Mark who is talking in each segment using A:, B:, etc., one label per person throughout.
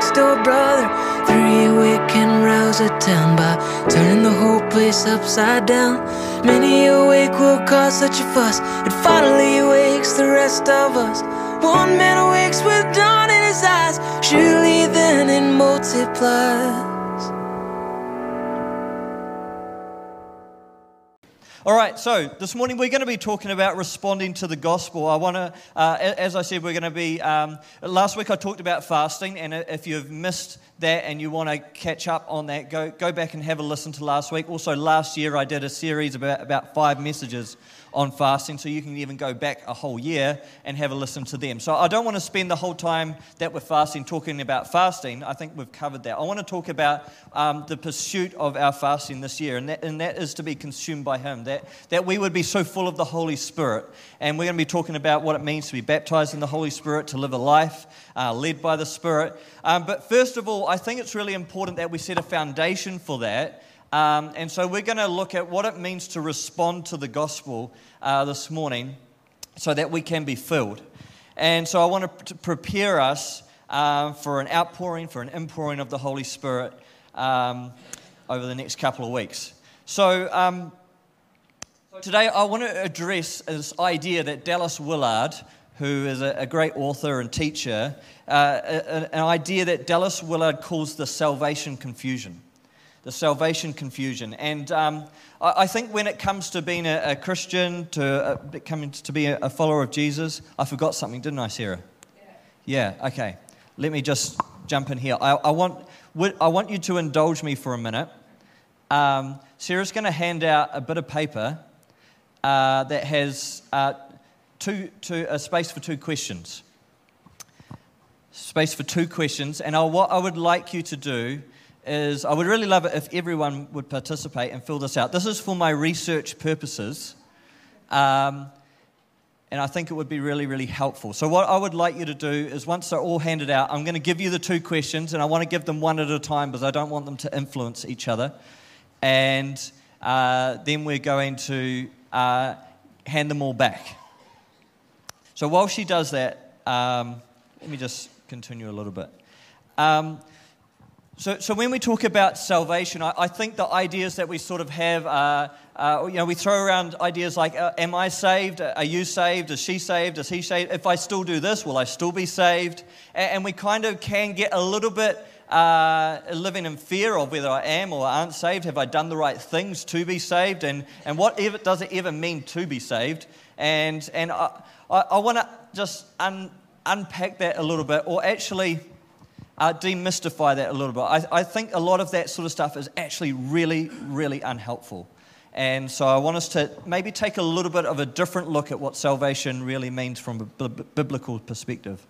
A: next door brother. Three awake can rouse a town by turning the whole place upside down. Many awake will cause such a fuss, it finally wakes the rest of us. One man awakes with dawn in his eyes, surely then it multiplies.
B: All right, so this morning we're going to be talking about responding to the gospel. I want to, uh, as I said, we're going to be. Um, last week I talked about fasting, and if you've missed that and you want to catch up on that, go, go back and have a listen to last week. Also, last year I did a series about, about five messages on fasting, so you can even go back a whole year and have a listen to them. So I don't want to spend the whole time that we're fasting talking about fasting. I think we've covered that. I want to talk about um, the pursuit of our fasting this year, and that, and that is to be consumed by Him, that, that we would be so full of the Holy Spirit. And we're going to be talking about what it means to be baptized in the Holy Spirit, to live a life uh, led by the Spirit. Um, but first of all, I think it's really important that we set a foundation for that. Um, and so we're going to look at what it means to respond to the gospel uh, this morning so that we can be filled. And so I want to prepare us uh, for an outpouring, for an impouring of the Holy Spirit um, over the next couple of weeks. So um, today I want to address this idea that Dallas Willard, who is a, great author and teacher, uh, an idea that Dallas Willard calls the salvation confusion the salvation confusion. And um, I, I, think when it comes to being a, a Christian, to uh, coming to be a, a, follower of Jesus, I forgot something, didn't I, Sarah? Yeah. yeah okay. Let me just jump in here. I, I, want, I want you to indulge me for a minute. Um, Sarah's going to hand out a bit of paper uh, that has uh, two, two, a space for two questions. Space for two questions. And I, what I would like you to do is I would really love it if everyone would participate and fill this out. This is for my research purposes. Um, and I think it would be really, really helpful. So, what I would like you to do is once they're all handed out, I'm going to give you the two questions, and I want to give them one at a time because I don't want them to influence each other. And uh, then we're going to uh, hand them all back. So, while she does that, um, let me just continue a little bit. Um, so, so when we talk about salvation, I, I, think the ideas that we sort of have are, uh, you know, we throw around ideas like, uh, am I saved? Are you saved? Is she saved? Is he saved? If I still do this, will I still be saved? And, and we kind of can get a little bit uh, living in fear of whether I am or aren't saved. Have I done the right things to be saved? And, and what ever, does it ever mean to be saved? And, and I, I, I want to just un, unpack that a little bit, or actually uh, demystify that a little bit. I, I think a lot of that sort of stuff is actually really, really unhelpful. And so I want us to maybe take a little bit of a different look at what salvation really means from a biblical perspective.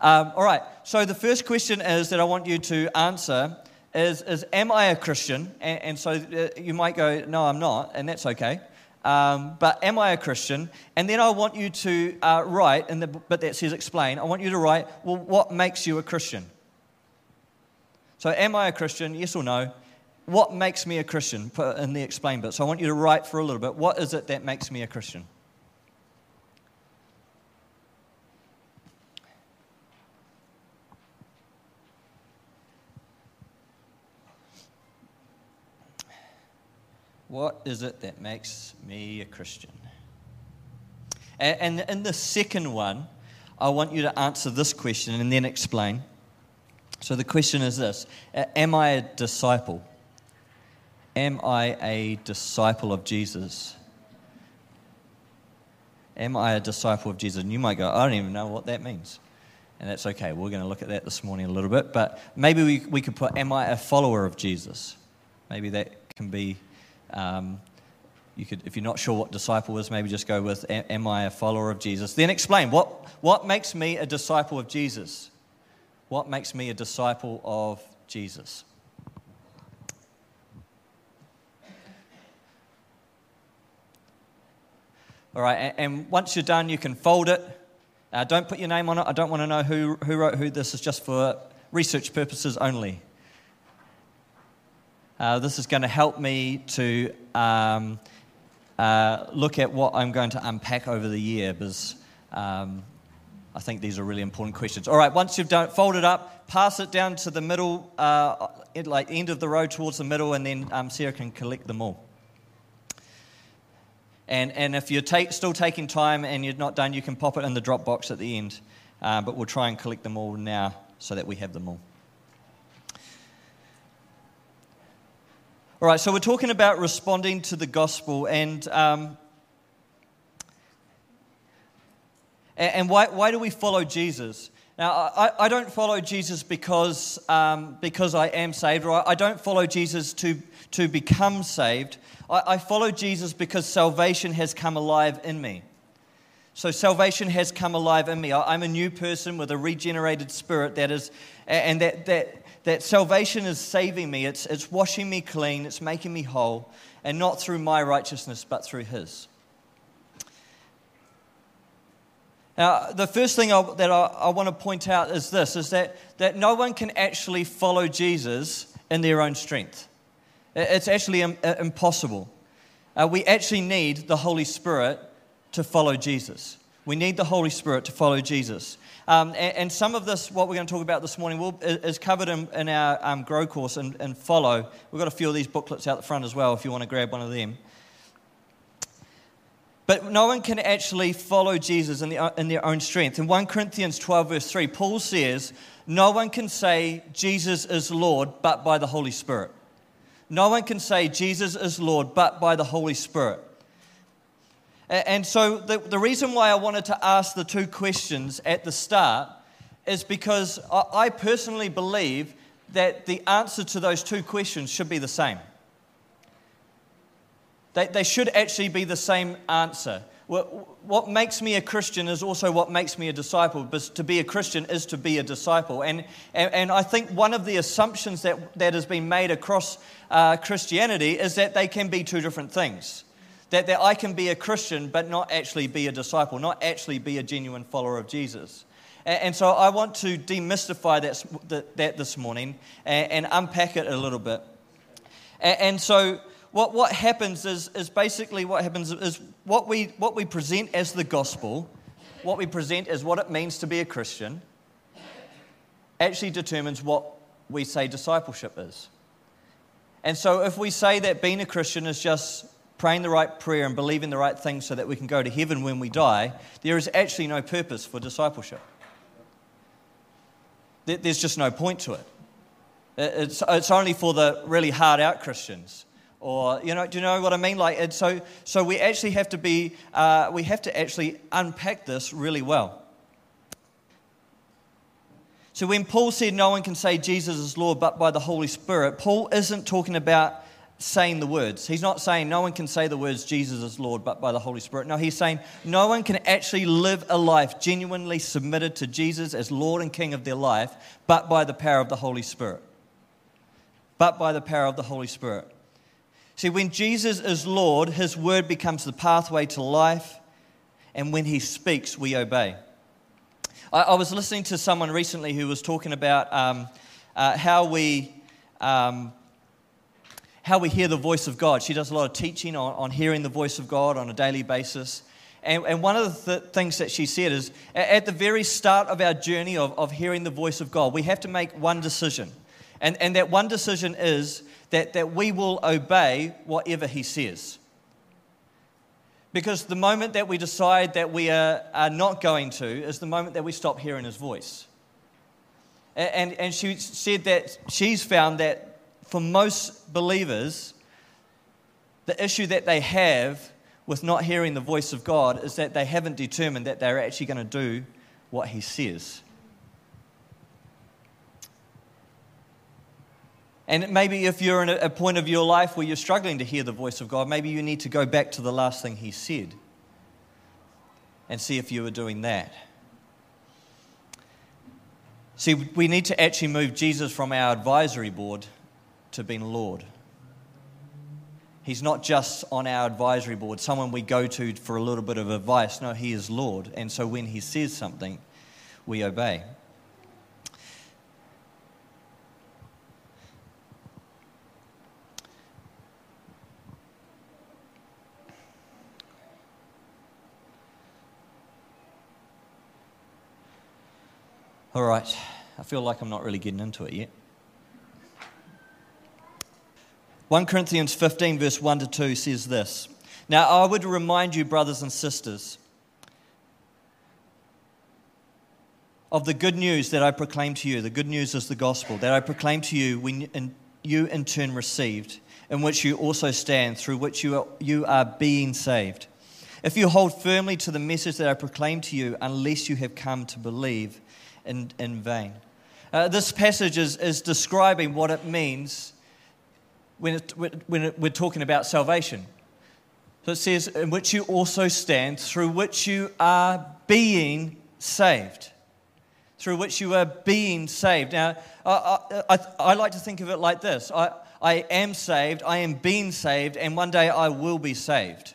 B: Um, all right, so the first question is that I want you to answer is, is Am I a Christian? And, and so uh, you might go, No, I'm not, and that's okay. Um, but am I a Christian? And then I want you to uh, write, in the bit that says explain, I want you to write, Well, what makes you a Christian? So, am I a Christian? Yes or no? What makes me a Christian? Put in the explain bit. So, I want you to write for a little bit. What is it that makes me a Christian? What is it that makes me a Christian? And in the second one, I want you to answer this question and then explain. So the question is this Am I a disciple? Am I a disciple of Jesus? Am I a disciple of Jesus? And you might go, I don't even know what that means. And that's okay. We're going to look at that this morning a little bit. But maybe we, we could put, Am I a follower of Jesus? Maybe that can be, um, you could, if you're not sure what disciple is, maybe just go with, Am I a follower of Jesus? Then explain, what, what makes me a disciple of Jesus? What makes me a disciple of Jesus? All right, and once you're done, you can fold it. Uh, don't put your name on it. I don't want to know who, who wrote who. This is just for research purposes only. Uh, this is going to help me to um, uh, look at what I'm going to unpack over the year because um, I think these are really important questions. All right, once you've done, folded up, pass it down to the middle, uh, like end of the row towards the middle, and then um, Sarah can collect them all. And, and if you're still taking time and you're not done, you can pop it in the drop box at the end. Uh, but we'll try and collect them all now so that we have them all. All right, so we're talking about responding to the gospel and, um, and why, why do we follow Jesus? Now, I, I don't follow Jesus because, um, because I am saved, or I don't follow Jesus to, to become saved. I, I follow Jesus because salvation has come alive in me. So salvation has come alive in me. I'm a new person with a regenerated spirit that is, and that, that, that salvation is saving me. It's, it's washing me clean. It's making me whole. And not through my righteousness, but through His. Now, the first thing I, that I, I want to point out is this, is that, that no one can actually follow Jesus in their own strength. It's actually impossible. Uh, we actually need the Holy Spirit to follow Jesus. We need the Holy Spirit to follow Jesus. Um, and, and, some of this, what we're going to talk about this morning, will, is covered in, in our um, Grow course and, and Follow. We've got a few of these booklets out the front as well if you want to grab one of them. But no one can actually follow Jesus in, the, uh, in their own strength. In 1 Corinthians 12, verse 3, Paul says, No one can say Jesus is Lord but by the Holy Spirit. No one can say Jesus is Lord but by the Holy Spirit. And so, the, the reason why I wanted to ask the two questions at the start is because I personally believe that the answer to those two questions should be the same. They, they should actually be the same answer. What, makes me a Christian is also what makes me a disciple. But to be a Christian is to be a disciple. And, and, and I think one of the assumptions that, that has been made across uh, Christianity is that they can be two different things that, that I can be a Christian but not actually be a disciple, not actually be a genuine follower of Jesus. And, so I want to demystify that, that, this morning and, and, unpack it a little bit. And so what, what happens is, is basically what happens is what we, what we present as the gospel, what we present as what it means to be a Christian, actually determines what we say discipleship is. And so if we say that being a Christian is just praying the right prayer and believing the right things so that we can go to heaven when we die, there is actually no purpose for discipleship. There's just no point to it. It's, it's only for the really hard out Christians. Or, you know, do you know what I mean? Like, and so, so we actually have to be, uh, we have to actually unpack this really well. So when Paul said no one can say Jesus is Lord but by the Holy Spirit, Paul isn't talking about saying the words. He's not saying no one can say the words Jesus is Lord but by the Holy Spirit. No, he's saying no one can actually live a life genuinely submitted to Jesus as Lord and King of their life but by the power of the Holy Spirit. But by the power of the Holy Spirit. See, when Jesus is Lord, his word becomes the pathway to life, and when he speaks, we obey. I, I was listening to someone recently who was talking about um, uh, how we. Um, how we hear the voice of God. She does a lot of teaching on, on hearing the voice of God on a daily basis. And, and one of the th- things that she said is at the very start of our journey of, of hearing the voice of God, we have to make one decision. And, and that one decision is that, that we will obey whatever He says. Because the moment that we decide that we are, are not going to is the moment that we stop hearing His voice. And, and she said that she's found that for most believers, the issue that they have with not hearing the voice of God is that they haven't determined that they're actually going to do what He says. And maybe if you're in a point of your life where you're struggling to hear the voice of God, maybe you need to go back to the last thing He said and see if you were doing that. See, we need to actually move Jesus from our advisory board to being Lord. He's not just on our advisory board, someone we go to for a little bit of advice. No, He is Lord. And so when He says something, we obey. All right, I feel like I'm not really getting into it yet. 1 Corinthians 15, verse 1 to 2 says this Now I would remind you, brothers and sisters, of the good news that I proclaim to you. The good news is the gospel that I proclaim to you, when you in turn received, in which you also stand, through which you are, you are being saved. If you hold firmly to the message that I proclaim to you, unless you have come to believe in, in vain. Uh, this passage is, is describing what it means when, it, when it, we're talking about salvation. So it says, in which you also stand, through which you are being saved. Through which you are being saved. Now, I, I, I like to think of it like this I, I am saved, I am being saved, and one day I will be saved.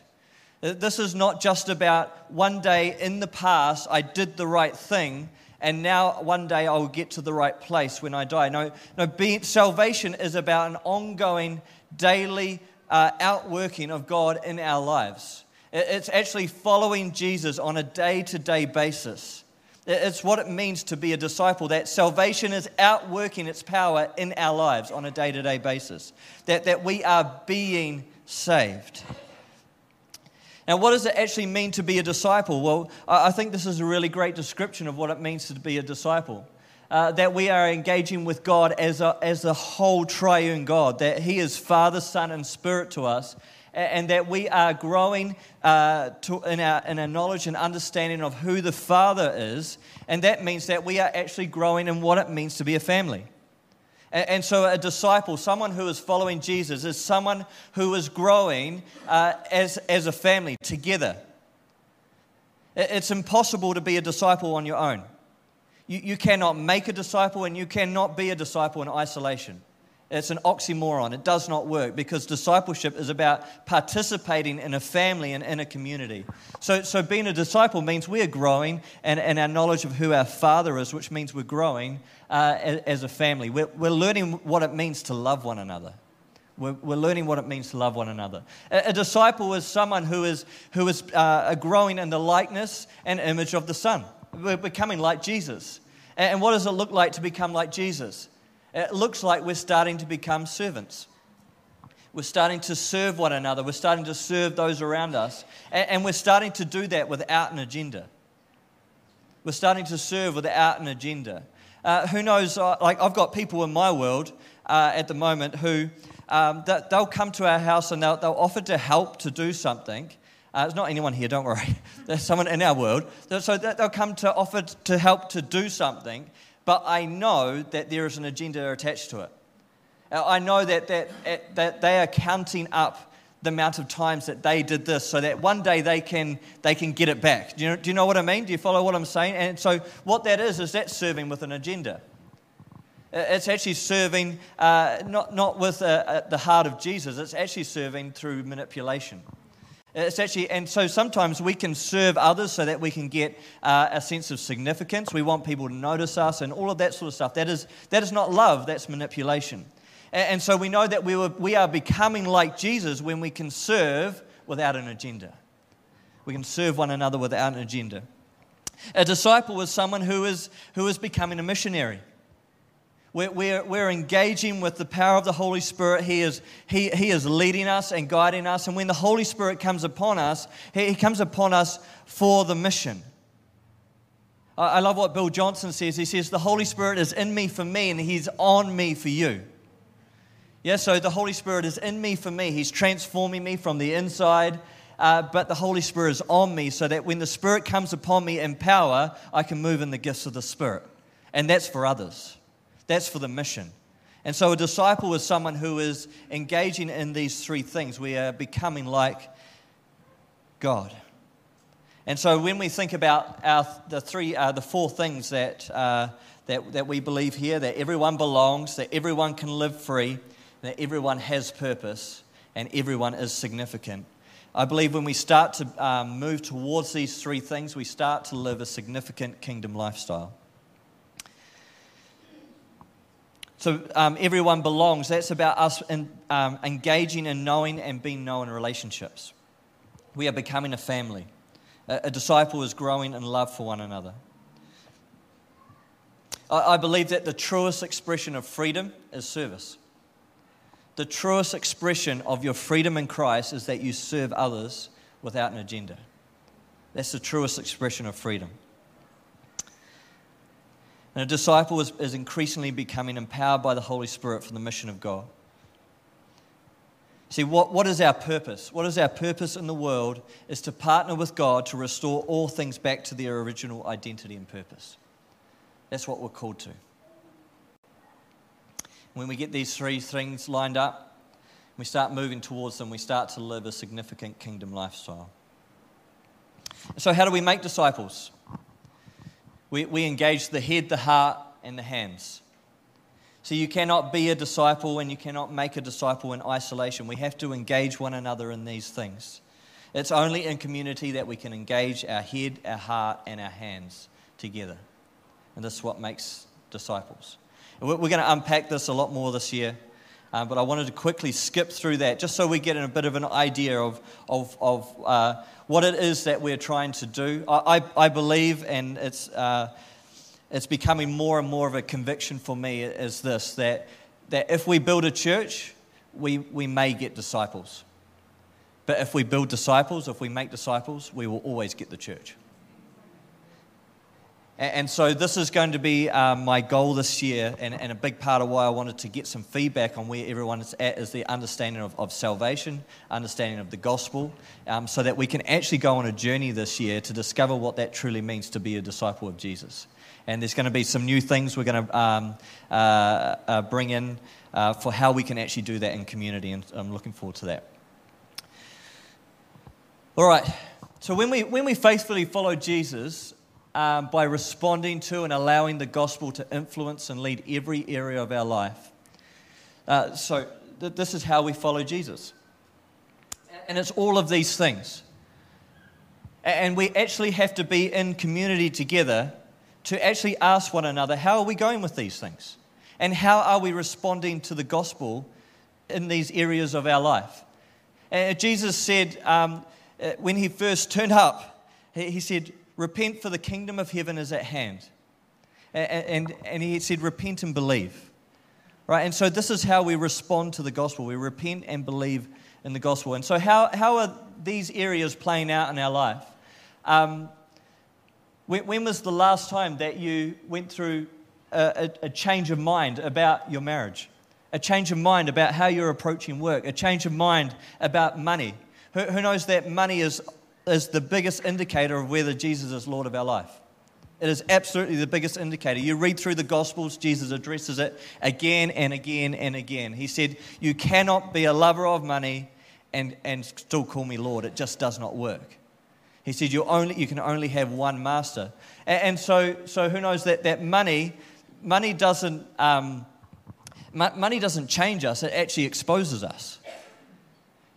B: This is not just about one day in the past I did the right thing, and now one day I will get to the right place when I die. No, no salvation is about an ongoing, daily uh, outworking of God in our lives. It's actually following Jesus on a day to day basis. It's what it means to be a disciple, that salvation is outworking its power in our lives on a day to day basis, that, that we are being saved. Now, what does it actually mean to be a disciple? Well, I think this is a really great description of what it means to be a disciple. Uh, that we are engaging with God as, a, as the whole triune God, that He is Father, Son, and Spirit to us, and that we are growing uh, to, in, our, in our knowledge and understanding of who the Father is, and that means that we are actually growing in what it means to be a family. And, so, a disciple, someone who is following Jesus, is someone who is growing uh, as, as a family together. It's impossible to be a disciple on your own. You, you cannot make a disciple, and you cannot be a disciple in isolation. It's an oxymoron. It does not work because discipleship is about participating in a family and in a community. So, so being a disciple means we are growing and, and our knowledge of who our Father is, which means we're growing uh, as, a family. We're, we're learning what it means to love one another. We're, we're learning what it means to love one another. A, a disciple is someone who is, who is uh, growing in the likeness and image of the Son. We're becoming like Jesus. And, and what does it look like to become like Jesus? It looks like we're starting to become servants. We're starting to serve one another. We're starting to serve those around us. And, we're starting to do that without an agenda. We're starting to serve without an agenda. Uh, who knows? Uh, like, I've got people in my world uh, at the moment who um, they'll come to our house and they'll, they'll offer to help to do something. Uh, there's not anyone here, don't worry. There's someone in our world. So they'll come to offer to help to do something but I know that there is an agenda attached to it. I know that, that, that they are counting up the amount of times that they did this so that one day they can, they can get it back. Do you, know, do you know what I mean? Do you follow what I'm saying? And so, what that is, is that's serving with an agenda. It's actually serving uh, not, not with uh, uh, the heart of Jesus, it's actually serving through manipulation. It's actually, and so sometimes we can serve others so that we can get uh, a sense of significance. We want people to notice us and all of that sort of stuff. That is, that is not love, that's manipulation. And, and so we know that we, were, we are becoming like Jesus when we can serve without an agenda. We can serve one another without an agenda. A disciple is someone who is, who is becoming a missionary. We're, we're, we're, engaging with the power of the Holy Spirit. He is, he, he is leading us and guiding us. And when the Holy Spirit comes upon us, He, he comes upon us for the mission. I, I love what Bill Johnson says. He says, The Holy Spirit is in me for me, and He's on me for you. Yeah, so the Holy Spirit is in me for me. He's transforming me from the inside. Uh, but the Holy Spirit is on me so that when the Spirit comes upon me in power, I can move in the gifts of the Spirit. And that's for others. That's for the mission. And so a disciple is someone who is engaging in these three things. We are becoming like God. And so when we think about our, the three, uh, the four things that, uh, that, that we believe here, that everyone belongs, that everyone can live free, that everyone has purpose, and everyone is significant. I believe when we start to um, move towards these three things, we start to live a significant kingdom lifestyle. So um, everyone belongs. That's about us in, um, engaging and knowing and being known in relationships. We are becoming a family. A, a disciple is growing in love for one another. I, I believe that the truest expression of freedom is service. The truest expression of your freedom in Christ is that you serve others without an agenda. That's the truest expression of freedom. And a disciple is, is increasingly becoming empowered by the Holy Spirit for the mission of God. See, what, what is our purpose? What is our purpose in the world is to partner with God to restore all things back to their original identity and purpose. That's what we're called to. When we get these three things lined up, we start moving towards them, we start to live a significant kingdom lifestyle. So, how do we make disciples? We, we engage the head, the heart, and the hands. So, you cannot be a disciple and you cannot make a disciple in isolation. We have to engage one another in these things. It's only in community that we can engage our head, our heart, and our hands together. And this is what makes disciples. We're going to unpack this a lot more this year. Um, but I wanted to quickly skip through that just so we get a bit of an idea of, of, of uh, what it is that we're trying to do. I, I, I believe, and it's, uh, it's becoming more and more of a conviction for me, is this that, that if we build a church, we, we may get disciples. But if we build disciples, if we make disciples, we will always get the church. And so, this is going to be um, my goal this year, and, and, a big part of why I wanted to get some feedback on where everyone is at is the understanding of, of salvation, understanding of the gospel, um, so that we can actually go on a journey this year to discover what that truly means to be a disciple of Jesus. And there's going to be some new things we're going to um, uh, uh, bring in uh, for how we can actually do that in community, and I'm looking forward to that. All right, so when we, when we faithfully follow Jesus, um, by responding to and allowing the gospel to influence and lead every area of our life. Uh, so, th- this is how we follow Jesus. And it's all of these things. And we actually have to be in community together to actually ask one another, how are we going with these things? And how are we responding to the gospel in these areas of our life? And Jesus said, um, uh, when he first turned up, he said, Repent, for the kingdom of heaven is at hand. And, and, and he said, Repent and believe. Right? And so this is how we respond to the gospel. We repent and believe in the gospel. And so, how, how are these areas playing out in our life? Um, when, when, was the last time that you went through a, a, a change of mind about your marriage? A change of mind about how you're approaching work? A change of mind about money? Who, who knows that money is is the biggest indicator of whether Jesus is Lord of our life. It is absolutely the biggest indicator. You read through the Gospels, Jesus addresses it again and again and again. He said, You cannot be a lover of money and, and still call me Lord. It just does not work. He said, You, only, you can only have one master. And, and so, so, who knows that, that money, money, doesn't, um, money doesn't change us, it actually exposes us.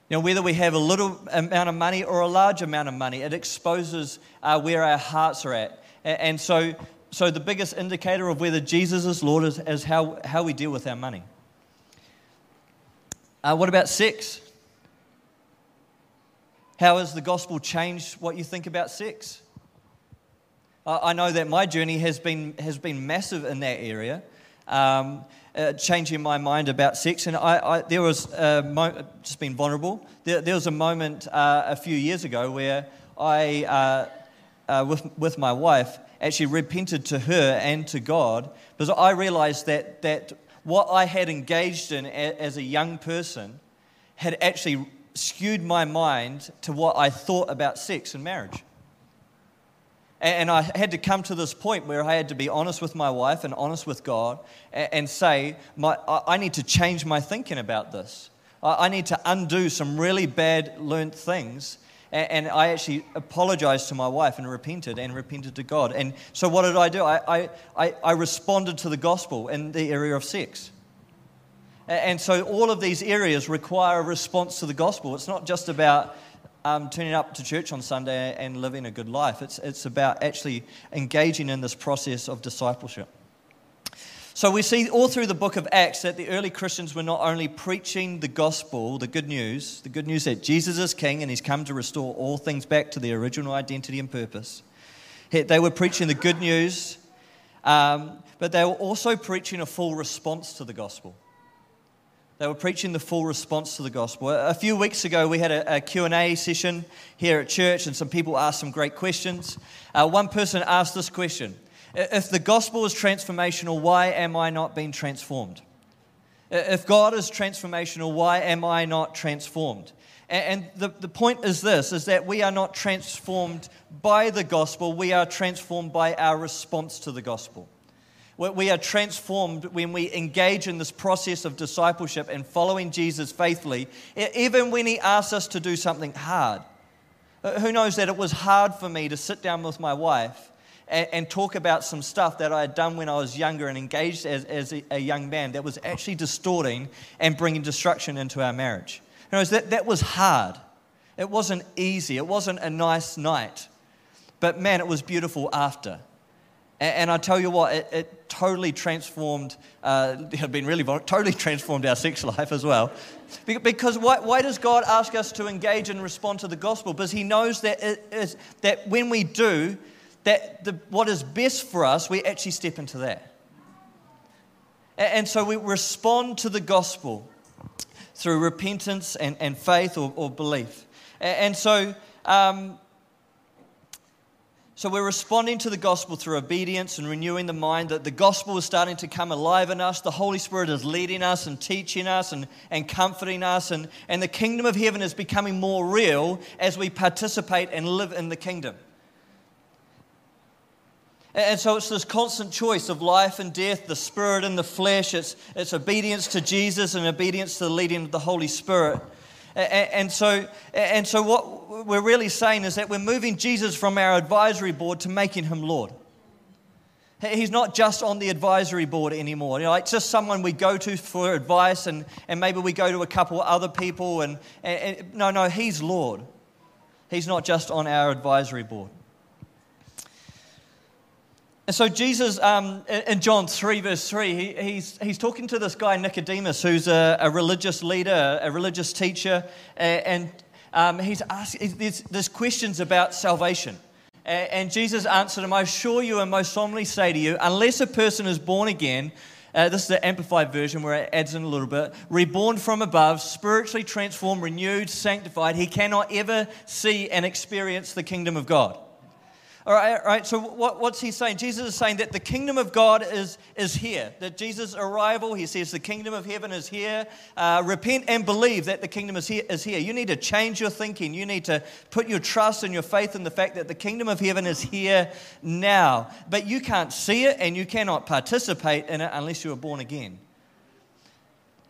B: Know, whether we have a little amount of money or a large amount of money, it exposes uh, where our hearts are at. And so, so the biggest indicator of whether Jesus is Lord is, is how, how we deal with our money. Uh, what about sex? How has the gospel changed what you think about sex? I know that my journey has been, has been massive in that area. Um, uh, changing my mind about sex. And I, I there was mo- just being vulnerable. There, there was a moment uh, a few years ago where I, uh, uh, with with my wife, actually repented to her and to God because I realized that that what I had engaged in a, as a young person had actually skewed my mind to what I thought about sex and marriage. And I had to come to this point where I had to be honest with my wife and honest with God and say, my, I need to change my thinking about this. I need to undo some really bad learned things. And I actually apologized to my wife and repented and repented to God. And so, what did I do? I, I, I responded to the gospel in the area of sex. And so, all of these areas require a response to the gospel. It's not just about um, turning up to church on Sunday and living a good life. It's, it's about actually engaging in this process of discipleship. So we see all through the book of Acts that the early Christians were not only preaching the gospel, the good news, the good news that Jesus is king and he's come to restore all things back to their original identity and purpose. They were preaching the good news Um, but they were also preaching a full response to the gospel. They were preaching the full response to the gospel. A few weeks ago, we had a, a Q&A session here at church, and some people asked some great questions. Uh, one person asked this question. If the gospel is transformational, why am I not being transformed? If God is transformational, why am I not transformed? And the, the point is this is that we are not transformed by the gospel, we are transformed by our response to the gospel. We are transformed when we engage in this process of discipleship and following Jesus faithfully, even when He asks us to do something hard. Uh, who knows that it was hard for me to sit down with my wife and, and talk about some stuff that I had done when I was younger and engaged as, as a, a, young man that was actually distorting and bringing destruction into our marriage. You know, that, that was hard. It wasn't easy. It wasn't a nice night. But man, it was beautiful after. And, and I tell you what, it, it totally transformed, uh, it been really totally transformed our sex life as well. Because why, why, does God ask us to engage and respond to the gospel? Because He knows that, it is, that when we do, that the, what is best for us, we actually step into that. And, so we respond to the gospel through repentance and, and faith or, or belief. And, and so um, so we're responding to the gospel through obedience and renewing the mind that the gospel is starting to come alive in us. The Holy Spirit is leading us and teaching us and, and comforting us. And, and the kingdom of heaven is becoming more real as we participate and live in the kingdom. And so it's this constant choice of life and death, the spirit and the flesh. It's, it's obedience to Jesus and obedience to the leading of the Holy Spirit. And so, and so, what we're really saying is that we're moving Jesus from our advisory board to making him Lord. He's not just on the advisory board anymore. You know, it's just someone we go to for advice, and, and maybe we go to a couple other people. And, and, and no, no, he's Lord. He's not just on our advisory board. And so, Jesus, um, in John 3, verse 3, he, he's, he's talking to this guy, Nicodemus, who's a, a religious leader, a religious teacher, and um, he's asking, there's, there's, questions about salvation. And Jesus answered him, I assure you and most solemnly say to you, unless a person is born again, uh, this is the amplified version where it adds in a little bit. Reborn from above, spiritually transformed, renewed, sanctified, he cannot ever see and experience the kingdom of God. All right, all right so what, what's he saying? Jesus is saying that the kingdom of God is, is here. That Jesus' arrival, he says, the kingdom of heaven is here. Uh, repent and believe that the kingdom is here, is here. You need to change your thinking. You need to put your trust and your faith in the fact that the kingdom of heaven is here now. But you can't see it and you cannot participate in it unless you are born again.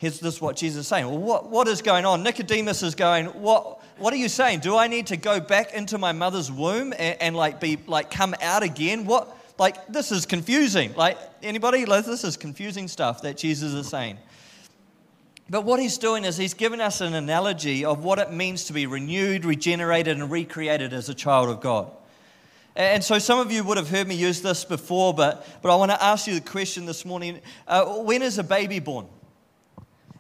B: Here's this what Jesus is saying. Well, what, what is going on? Nicodemus is going, what, what are you saying? Do I need to go back into my mother's womb and, and like be like come out again? What like this is confusing. Like anybody, this is confusing stuff that Jesus is saying. But what he's doing is he's given us an analogy of what it means to be renewed, regenerated, and recreated as a child of God. And so some of you would have heard me use this before, but, but I want to ask you the question this morning uh, when is a baby born?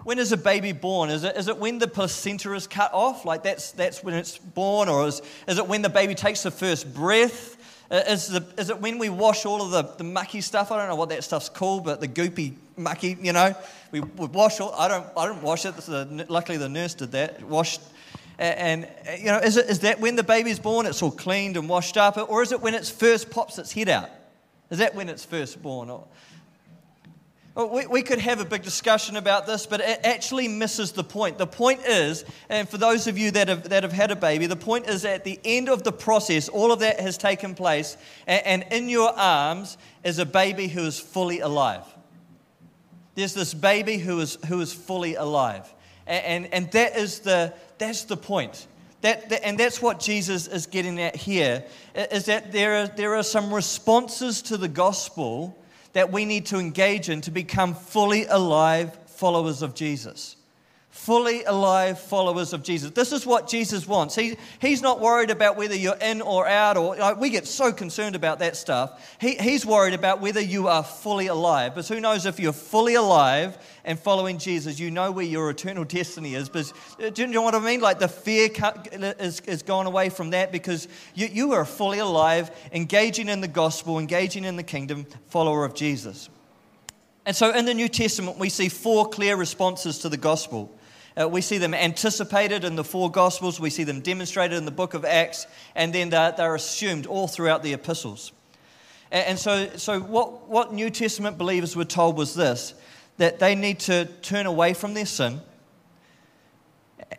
B: When is a baby born? Is it, is it when the placenta is cut off? Like that's, that's when it's born? Or is, is it when the baby takes the first breath? Is, the, is it when we wash all of the, the mucky stuff? I don't know what that stuff's called, but the goopy mucky, you know, we, we wash all, I don't, I don't wash it. The, luckily the nurse did that, washed. And, and, you know, is, it, is that when the baby's born, it's all cleaned and washed up? Or is it when it first pops its head out? Is that when it's first born? Or, we, we could have a big discussion about this, but it actually misses the point. The point is, and for those of you that have, that have had a baby, the point is at the end of the process, all of that has taken place, and, and in your arms is a baby who is fully alive. There's this baby who is, who is fully alive. And, and, and that is the, that's the point. That, that, and that's what Jesus is getting at here, is that there are, there are some responses to the gospel that we need to engage in to become fully alive followers of Jesus. Fully alive followers of Jesus. This is what Jesus wants. He, he's not worried about whether you're in or out, or like, we get so concerned about that stuff. He, he's worried about whether you are fully alive. But who knows if you're fully alive and following Jesus, you know where your eternal destiny is. But uh, do you know what I mean? Like the fear is, is gone away from that because you, you are fully alive, engaging in the gospel, engaging in the kingdom, follower of Jesus. And so in the New Testament, we see four clear responses to the gospel. Uh, we see them anticipated in the four Gospels, we see them demonstrated in the book of Acts, and then they're, they're assumed all throughout the epistles. And, and so, so what, what New Testament believers were told was this that they need to turn away from their sin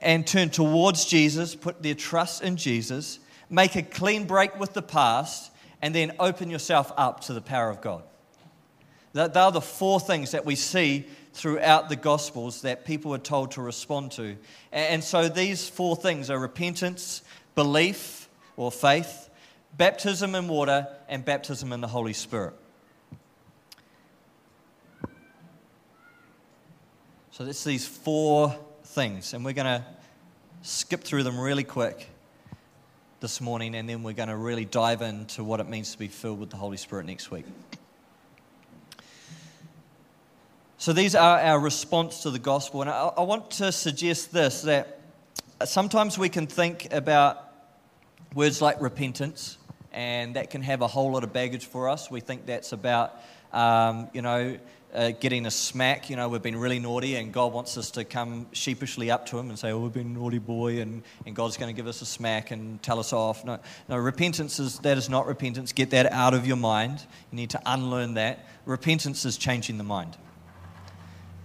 B: and turn towards Jesus, put their trust in Jesus, make a clean break with the past, and then open yourself up to the power of God. That, are the four things that we see throughout the Gospels that people are told to respond to. And so these four things are repentance, belief or faith, baptism in water, and baptism in the Holy Spirit. So it's these four things, and we're going to skip through them really quick this morning, and then we're going to really dive into what it means to be filled with the Holy Spirit next week. So these are our response to the gospel. And I, I want to suggest this that sometimes we can think about words like repentance, and that can have a whole lot of baggage for us. We think that's about, um, you know, uh, getting a smack. You know, we've been really naughty, and God wants us to come sheepishly up to Him and say, "Oh, we've been naughty boy," and, and God's going to give us a smack and tell us off. No, no, repentance is that is not repentance. Get that out of your mind. You need to unlearn that. Repentance is changing the mind.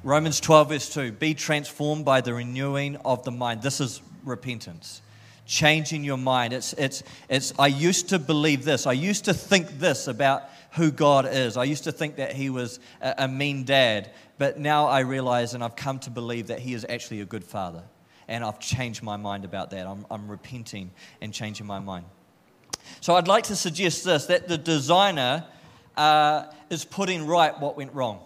B: Romans 12, verse 2 Be transformed by the renewing of the mind. This is repentance. Changing your mind. It's, it's, it's, I used to believe this. I used to think this about who God is. I used to think that He was a, a mean dad. But now I realize and I've come to believe that He is actually a good father. And I've changed my mind about that. I'm, I'm repenting and changing my mind. So I'd like to suggest this that the designer uh, is putting right what went wrong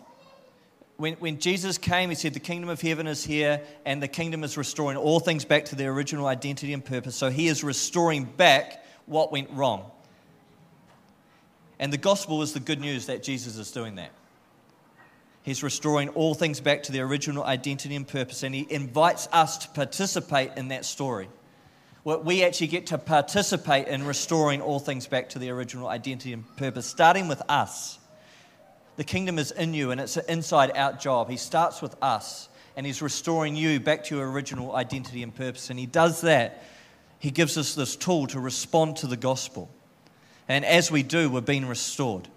B: when, when Jesus came, he said, The kingdom of heaven is here, and the kingdom is restoring all things back to their original identity and purpose. So he is restoring back what went wrong. And the gospel is the good news that Jesus is doing that. He's restoring all things back to their original identity and purpose, and he invites us to participate in that story. We actually get to participate in restoring all things back to their original identity and purpose, starting with us. The kingdom is in you and it's an inside out job. He starts with us and He's restoring you back to your original identity and purpose. And He does that. He gives us this tool to respond to the gospel. And as we do, we're being restored.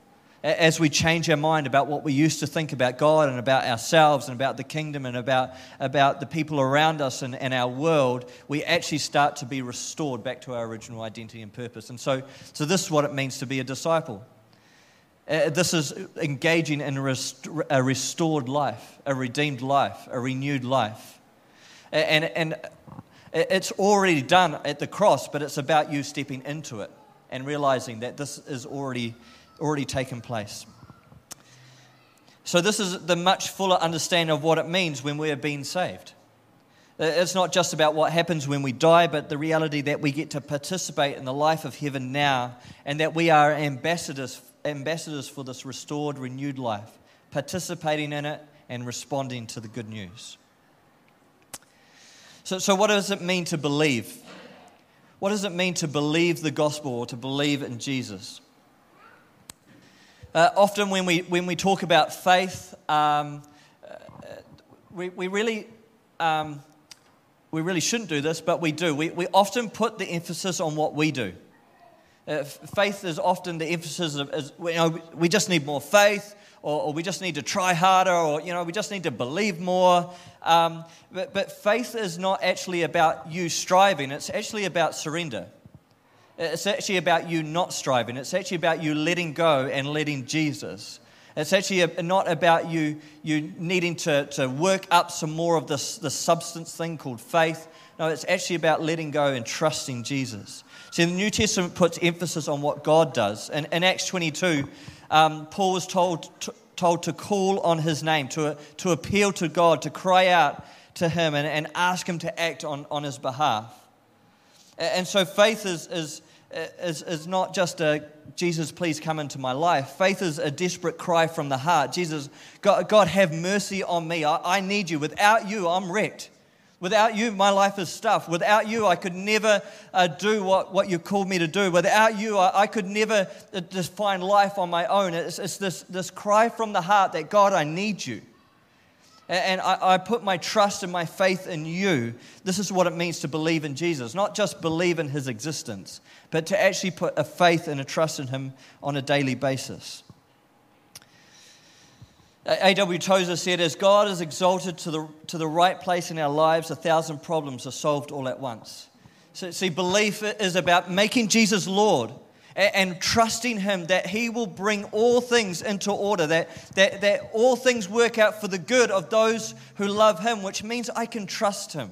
B: As we change our mind about what we used to think about God and about ourselves and about the kingdom and about, about the people around us and, and our world, we actually start to be restored back to our original identity and purpose. And so, so this is what it means to be a disciple. Uh, this is engaging in a restored life, a redeemed life, a renewed life. And, and it's already done at the cross, but it's about you stepping into it and realizing that this is already, already taken place. So, this is the much fuller understanding of what it means when we are being saved. Uh, it's not just about what happens when we die, but the reality that we get to participate in the life of heaven now and that we are ambassadors ambassadors for this restored, renewed life, participating in it and responding to the good news. So, so what does it mean to believe? What does it mean to believe the gospel or to believe in Jesus? Uh, often, when we, when we talk about faith, um, uh, we, we, really, um, we really shouldn't do this, but we do. We, we often put the emphasis on what we do. Uh, faith is often the emphasis of, is, you know, we just need more faith, or, or, we just need to try harder, or, you know, we just need to believe more. Um, but, but faith is not actually about you striving, it's actually about surrender. It's actually about you not striving. It's actually about you letting go and letting Jesus. It's actually not about you, you needing to, to work up some more of this, this substance thing called faith. No, it's actually about letting go and trusting Jesus. See, the New Testament puts emphasis on what God does. And in Acts 22, um, Paul was told to, told to call on his name, to, to appeal to God, to cry out to Him and, and ask Him to act on, on His behalf. And so faith is, is, is, is not just a Jesus, please come into my life. Faith is a desperate cry from the heart Jesus, God, God have mercy on me. I, I need you. Without you, I'm wrecked. Without you, my life is stuff. Without you, I could never uh, do what, what you called me to do. Without you, I, I could never uh, find life on my own. It's, it's this, this cry from the heart that God, I need you. And I, I, put my trust and my faith in you. This is what it means to believe in Jesus. Not just believe in his existence, but to actually put a faith and a trust in him on a daily basis. A.W. Tozer said, As God is exalted to the, to the right place in our lives, a thousand problems are solved all at once. So, see, belief is about making Jesus Lord and, and trusting Him that He will bring all things into order, that, that, that all things work out for the good of those who love Him, which means I can trust Him,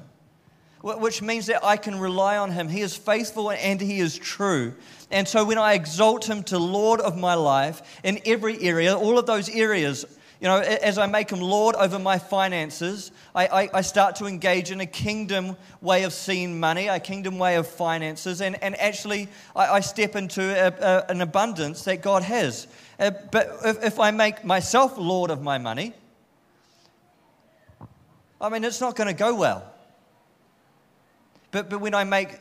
B: which means that I can rely on Him. He is faithful and He is true. And so when I exalt Him to Lord of my life in every area, all of those areas, you know, as I make him Lord over my finances, I, I, I, start to engage in a kingdom way of seeing money, a kingdom way of finances, and, and actually I, I step into a, a, an abundance that God has. Uh, but if, if I make myself Lord of my money, I mean, it's not going to go well. But, but when I make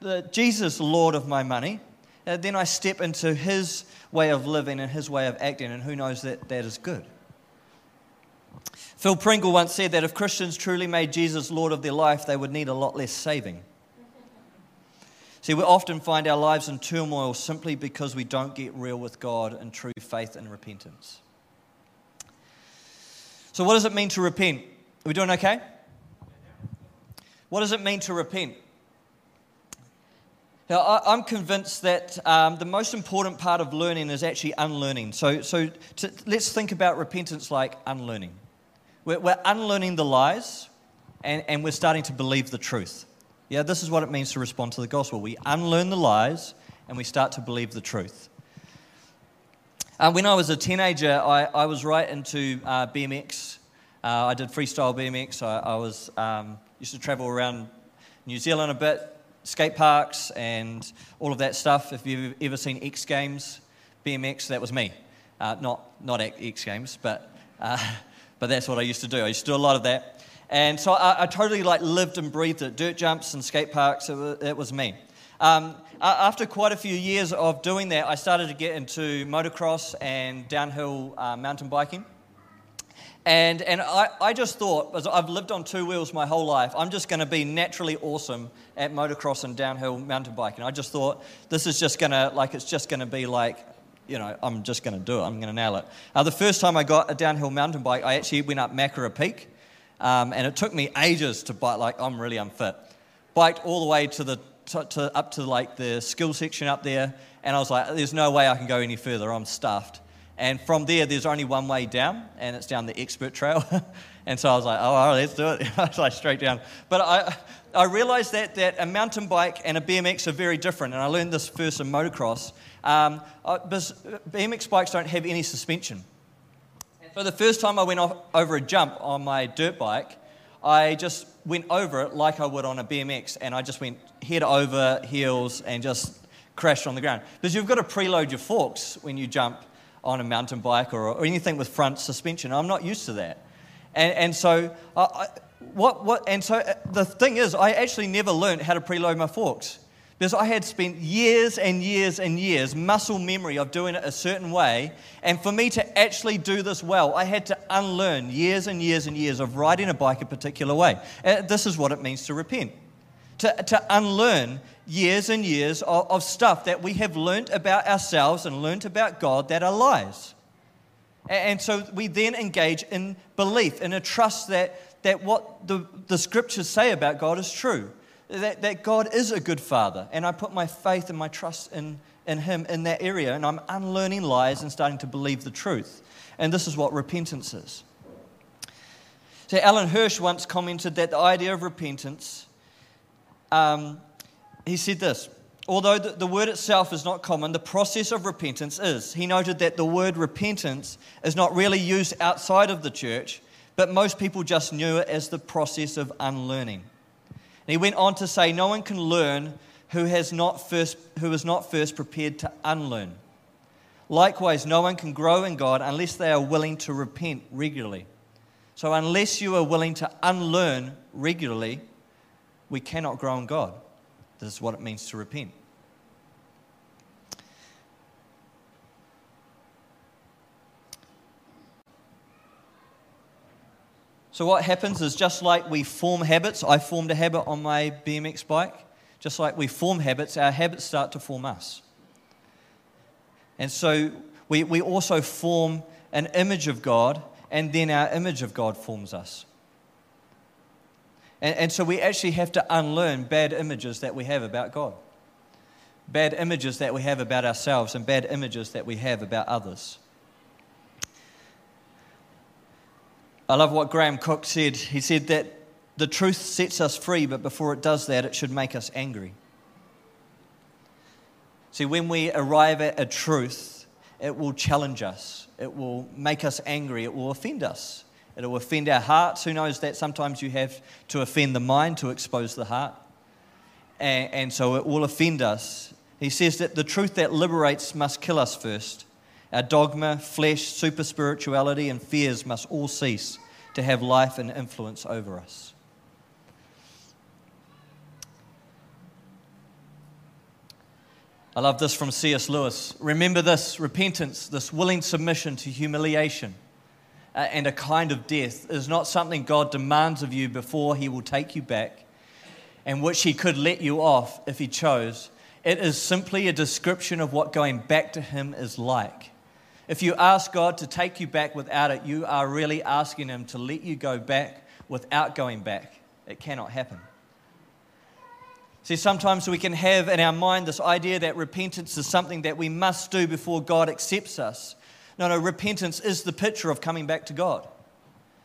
B: the, Jesus Lord of my money, uh, then I step into his way of living and his way of acting, and who knows that that is good. Phil Pringle once said that if Christians truly made Jesus Lord of their life, they would need a lot less saving. See, we often find our lives in turmoil simply because we don't get real with God in true faith and repentance. So, what does it mean to repent? Are we doing okay? What does it mean to repent? Now, I'm convinced that um, the most important part of learning is actually unlearning. So, so to, let's think about repentance like unlearning. We're, we're unlearning the lies and, and we're starting to believe the truth. Yeah, this is what it means to respond to the gospel. We unlearn the lies and we start to believe the truth. Uh, when I was a teenager, I, I was right into uh, BMX. Uh, I did freestyle BMX. I, I was um, used to travel around New Zealand a bit, skate parks and all of that stuff. If you've ever seen X Games, BMX, that was me. Uh, not, not X Games, but, uh, but that's what I used to do. I used to do a lot of that. And so I, I totally like lived and breathed it. Dirt jumps and skate parks, it was, it was me. Um, after quite a few years of doing that, I started to get into motocross and downhill uh, mountain biking. And, and I, I just thought, as I've lived on two wheels my whole life, I'm just going to be naturally awesome at motocross and downhill mountain biking. I just thought, this is just going to, like, it's just going to be like, you know, I'm just going to do it. I'm going to nail it. Uh, the first time I got a downhill mountain bike, I actually went up Makara Peak. Um, and it took me ages to bike, like, I'm really unfit. Biked all the way to the, to, to, up to, like, the skill section up there. And I was like, there's no way I can go any further. I'm stuffed. And from there, there's only one way down, and it's down the expert trail. and so I was like, oh, all right, let's do it. I was like, straight down. But I, I realized that, that a mountain bike and a BMX are very different. And I learned this first in motocross. Um, uh, BMX bikes don't have any suspension. So the first time I went off, over a jump on my dirt bike, I just went over it like I would on a BMX, and I just went head over heels and just crashed on the ground. Because you've got to preload your forks when you jump on a mountain bike or, or anything with front suspension. I'm not used to that. And, and so, I, what, what, and so uh, the thing is, I actually never learned how to preload my forks because I had spent years and years and years muscle memory of doing it a certain way. And for me to actually do this well, I had to unlearn years and years and years of riding a bike a particular way. And this is what it means to repent to, to unlearn years and years of, of stuff that we have learnt about ourselves and learnt about God that are lies. And so we then engage in belief, in a trust that, that what the, the scriptures say about God is true, that, that God is a good father. And I put my faith and my trust in, in Him in that area, and I'm unlearning lies and starting to believe the truth. And this is what repentance is. So, Alan Hirsch once commented that the idea of repentance um, he said this Although the, the word itself is not common, the process of repentance is. He noted that the word repentance is not really used outside of the church, but most people just knew it as the process of unlearning. And he went on to say, No one can learn who, has not first, who is not first prepared to unlearn. Likewise, no one can grow in God unless they are willing to repent regularly. So, unless you are willing to unlearn regularly, we cannot grow in God. This is what it means to repent. So, what happens is just like we form habits, I formed a habit on my BMX bike, just like we form habits, our habits start to form us. And so, we, we also form an image of God, and then our image of God forms us. And, and so, we actually have to unlearn bad images that we have about God, bad images that we have about ourselves, and bad images that we have about others. I love what Graham Cooke said. He said that the truth sets us free, but before it does that, it should make us angry. See, when we arrive at a truth, it will challenge us, it will make us angry, it will offend us. It will offend our hearts. Who knows that sometimes you have to offend the mind to expose the heart? And, and so it will offend us. He says that the truth that liberates must kill us first. Our dogma, flesh, super spirituality, and fears must all cease to have life and influence over us. I love this from C.S. Lewis. Remember this repentance, this willing submission to humiliation uh, and a kind of death is not something God demands of you before He will take you back, and which He could let you off if He chose. It is simply a description of what going back to Him is like. If you ask God to take you back without it, you are really asking Him to let you go back without going back. It cannot happen. See, sometimes we can have in our mind this idea that repentance is something that we must do before God accepts us. No, no, repentance is the picture of coming back to God.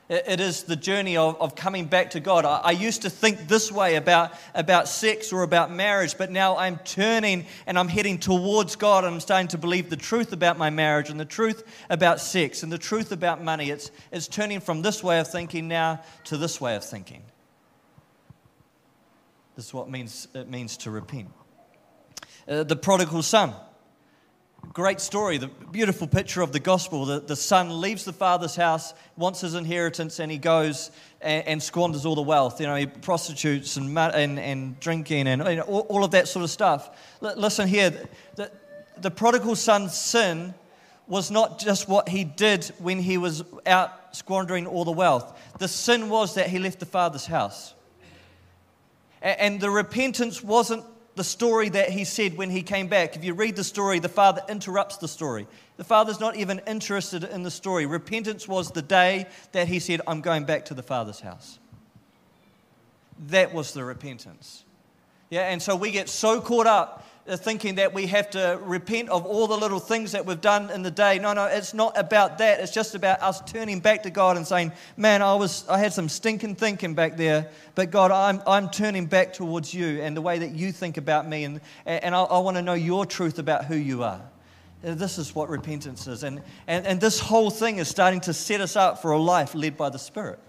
B: It is the journey of, of coming back to God. I, I, used to think this way about, about sex or about marriage, but now I'm turning and I'm heading towards God and I'm starting to believe the truth about my marriage and the truth about sex and the truth about money. It's, it's turning from this way of thinking now to this way of thinking. This is what means, it means to repent. Uh, the prodigal son. Great story, the beautiful picture of the gospel. The, the son leaves the father's house, wants his inheritance, and he goes and, and squanders all the wealth. You know, he prostitutes and, and, and drinking and all, all, of that sort of stuff. L- listen here, the, the prodigal son's sin was not just what he did when he was out squandering all the wealth. The sin was that he left the father's house. And the repentance wasn't the story that he said when he came back. If you read the story, the father interrupts the story. The father's not even interested in the story. Repentance was the day that he said, I'm going back to the father's house. That was the repentance. Yeah, and so we get so caught up thinking that we have to repent of all the little things that we've done in the day. No, no, it's not about that. It's just about us turning back to God and saying, Man, I, was, I had some stinking thinking back there, but God, I'm, I'm turning back towards you and the way that you think about me, and, and I, I want to know your truth about who you are. This is what repentance is. And, and, and this whole thing is starting to set us up for a life led by the Spirit.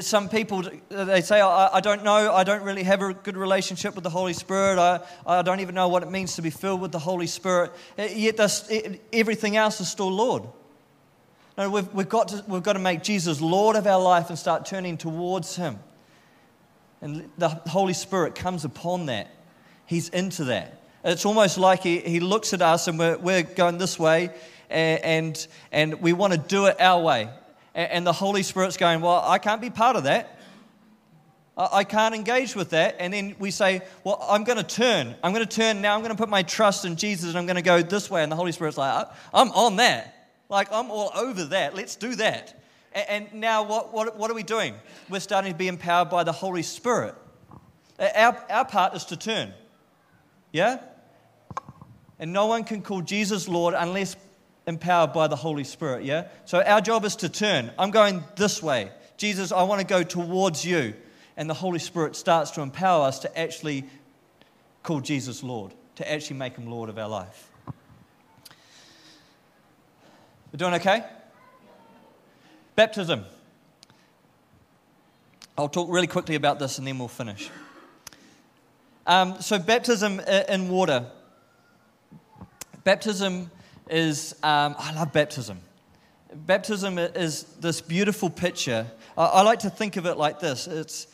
B: Some people, they say, I, don't know, I don't really have a good relationship with the Holy Spirit. I, I don't even know what it means to be filled with the Holy Spirit. Yet everything else is still Lord. No, we've, we've, got to, we've got to make Jesus Lord of our life and start turning towards Him. And the Holy Spirit comes upon that. He's into that. It's almost like He, he looks at us and we're, we're going this way and, and, and we want to do it our way and the Holy Spirit's going, Well, I can't be part of that. I can't engage with that. And then we say, Well, I'm going to turn. I'm going to turn now. I'm going to put my trust in Jesus and I'm going to go this way. And the Holy Spirit's like, I'm on that. Like, I'm all over that. Let's do that. And now, what, what, what are we doing? We're starting to be empowered by the Holy Spirit. Our, our part is to turn. Yeah? And no one can call Jesus Lord unless empowered by the Holy Spirit, yeah? So our job is to turn. I'm going this way. Jesus, I want to go towards you. And the Holy Spirit starts to empower us to actually call Jesus Lord, to actually make him Lord of our life. We're doing okay? Baptism. I'll talk really quickly about this and then we'll finish. Um, so, baptism in water. Baptism is, um, I love baptism. Baptism is this beautiful picture. I, I like to think of it like this it's,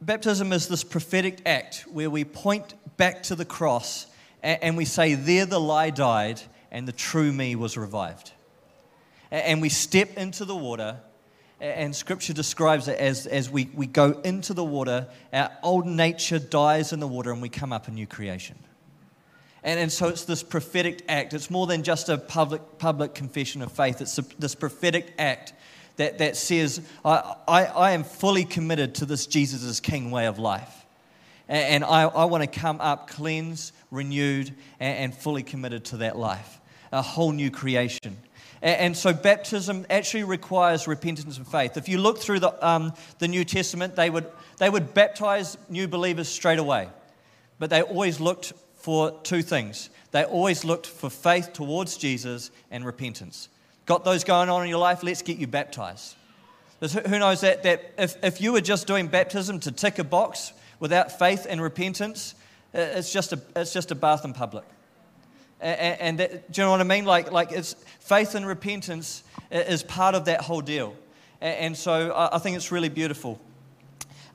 B: baptism is this prophetic act where we point back to the cross and, and we say, There the lie died and the true me was revived. And, and we step into the water and scripture describes it as, as we, we go into the water, our old nature dies in the water, and we come up a new creation. And, and so it's this prophetic act. It's more than just a public, public confession of faith, it's a, this prophetic act that, that says, I, I, I am fully committed to this Jesus is King way of life. And, and I, I want to come up cleansed, renewed, and, and fully committed to that life. A whole new creation. And so baptism actually requires repentance and faith. If you look through the, um, the New Testament, they would, they would baptize new believers straight away. But they always looked for two things. They always looked for faith towards Jesus and repentance. Got those going on in your life? Let's get you baptized. Who knows that, that if, if you were just doing baptism to tick a box without faith and repentance, it's just a, it's just a bath in public. And, and that, do you know what I mean? Like, like it's faith and repentance is part of that whole deal. And, so I think it's really beautiful.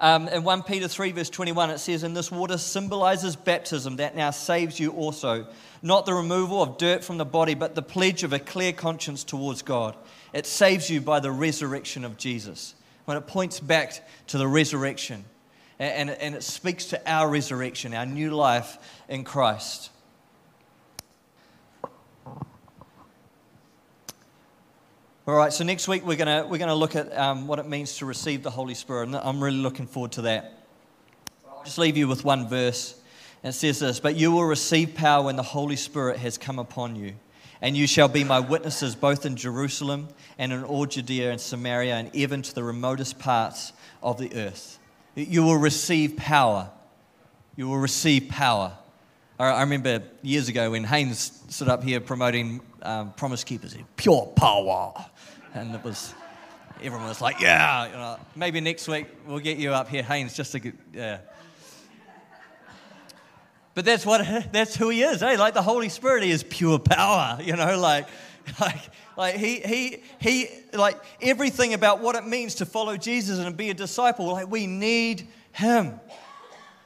B: Um, in 1 Peter 3, verse 21, it says, And this water symbolizes baptism that now saves you also. Not the removal of dirt from the body, but the pledge of a clear conscience towards God. It saves you by the resurrection of Jesus. When it points back to the resurrection, and, and, and it speaks to our resurrection, our new life in Christ. All right, so next week we're going we're gonna look at um, what it means to receive the Holy Spirit, and I'm really looking forward to that. I'll just leave you with one verse. And it says this But you will receive power when the Holy Spirit has come upon you, and you shall be my witnesses both in Jerusalem and in all Judea and Samaria and even to the remotest parts of the earth. You will receive power. You will receive power. I remember years ago when Haynes stood up here promoting um, Promise Keepers, pure power. And it was, everyone was like, yeah, you know, maybe next week we'll get you up here, Haynes, just to get, yeah. But that's what, that's who he is, eh? Like the Holy Spirit, he is pure power, you know, like, like, like he, he, he, like everything about what it means to follow Jesus and be a disciple, like we need him.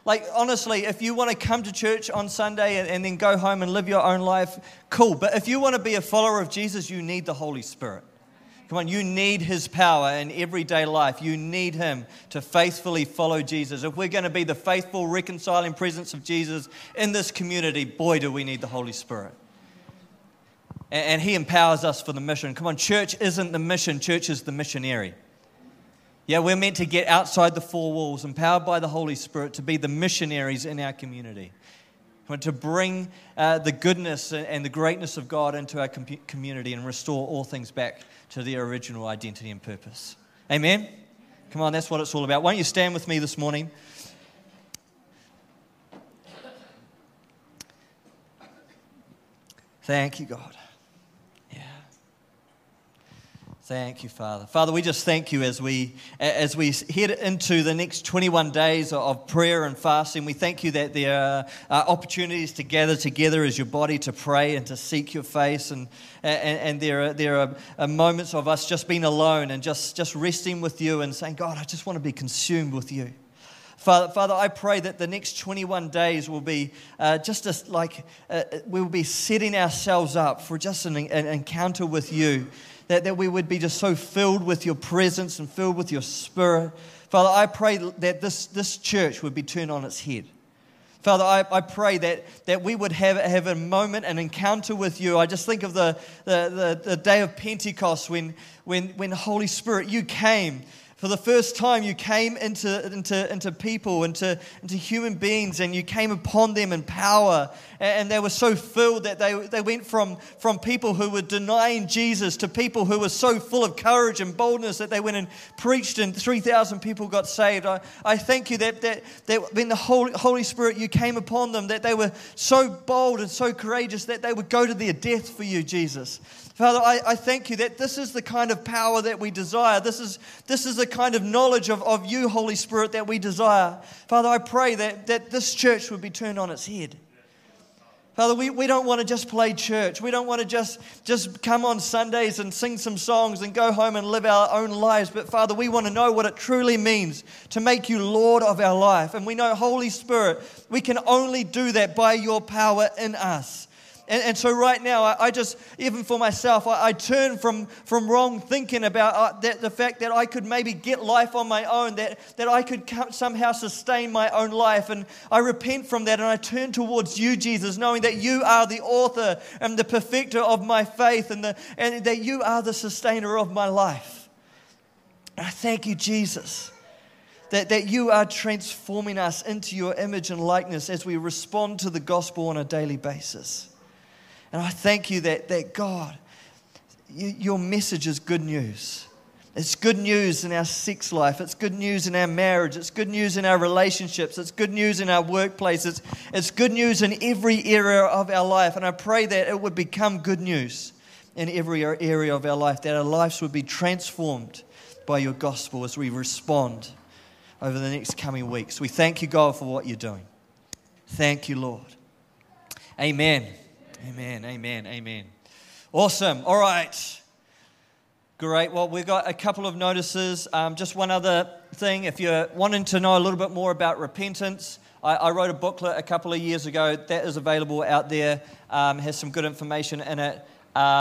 B: Like, honestly, if you want to come to church on Sunday and, and, then go home and live your own life, cool. But if you want to be a follower of Jesus, you need the Holy Spirit. Come on, you need His power in everyday life. You need Him to faithfully follow Jesus. If we're going to be the faithful, reconciling presence of Jesus in this community, boy, do we need the Holy Spirit. And, and He empowers us for the mission. Come on, church isn't the mission, church is the missionary. Yeah, we're meant to get outside the four walls, empowered by the Holy Spirit, to be the missionaries in our community, to bring uh, the goodness and the greatness of God into our com- community and restore all things back to their original identity and purpose. Amen? Come on, that's what it's all about. Why don't you stand with me this morning? Thank you, God. Thank you, Father. Father, we just thank you as we as we head into the next 21 days of prayer and fasting. We thank you that there are opportunities to gather together as your body to pray and to seek your face, and and, and there are there are moments of us just being alone and just just resting with you and saying, God, I just want to be consumed with you. Father, Father, I pray that the next 21 days will be uh, just like uh, we will be setting ourselves up for just an, an encounter with you that, that we would be just so filled with your presence and filled with your spirit. Father, I pray that this, this church would be turned on its head. Father, I, I pray that, that we would have, have a moment, an encounter with you. I just think of the, the, the, the day of Pentecost when, when, when Holy Spirit, you came For the first time, you came into, into, into people, into, into human beings, and you came upon them in power. And they were so filled that they, they went from, from people who were denying Jesus to people who were so full of courage and boldness that they went and preached, and 3,000 people got saved. I, I thank you that, that, that when the Holy, Holy Spirit, you came upon them, that they were so bold and so courageous that they would go to their death for you, Jesus. Father, I, I thank you that this is the kind of power that we desire. This is, this is the kind of knowledge of, of you, Holy Spirit, that we desire. Father, I pray that, that this church would be turned on its head. Father, we, we don't want to just play church. We don't want to just, just come on Sundays and sing some songs and go home and live our own lives. But Father, we want to know what it truly means to make you Lord of our life. And we know, Holy Spirit, we can only do that by your power in us. And, and so, right now, I, I, just, even for myself, I, I, turn from, from wrong thinking about uh, that, the fact that I could maybe get life on my own, that, that I could somehow sustain my own life. And I repent from that and I turn towards you, Jesus, knowing that you are the author and the perfecter of my faith and, the, and that you are the sustainer of my life. And I thank you, Jesus. That, that you are transforming us into your image and likeness as we respond to the gospel on a daily basis. And I thank you that, that God, you, your message is good news. It's good news in our sex life. It's good news in our marriage. It's good news in our relationships. It's good news in our workplace. It's, it's good news in every area of our life. And I pray that it would become good news in every area of our life, that our lives would be transformed by your gospel as we respond over the next coming weeks. We thank you, God, for what you're doing. Thank you, Lord. Amen. Amen, amen, amen. Awesome. All right. Great. Well, we've got a couple of notices. Um, just one other thing. If you're wanting to know a little bit more about repentance, I, I wrote a booklet a couple of years ago that is available out there, um, has some good information in it. Uh,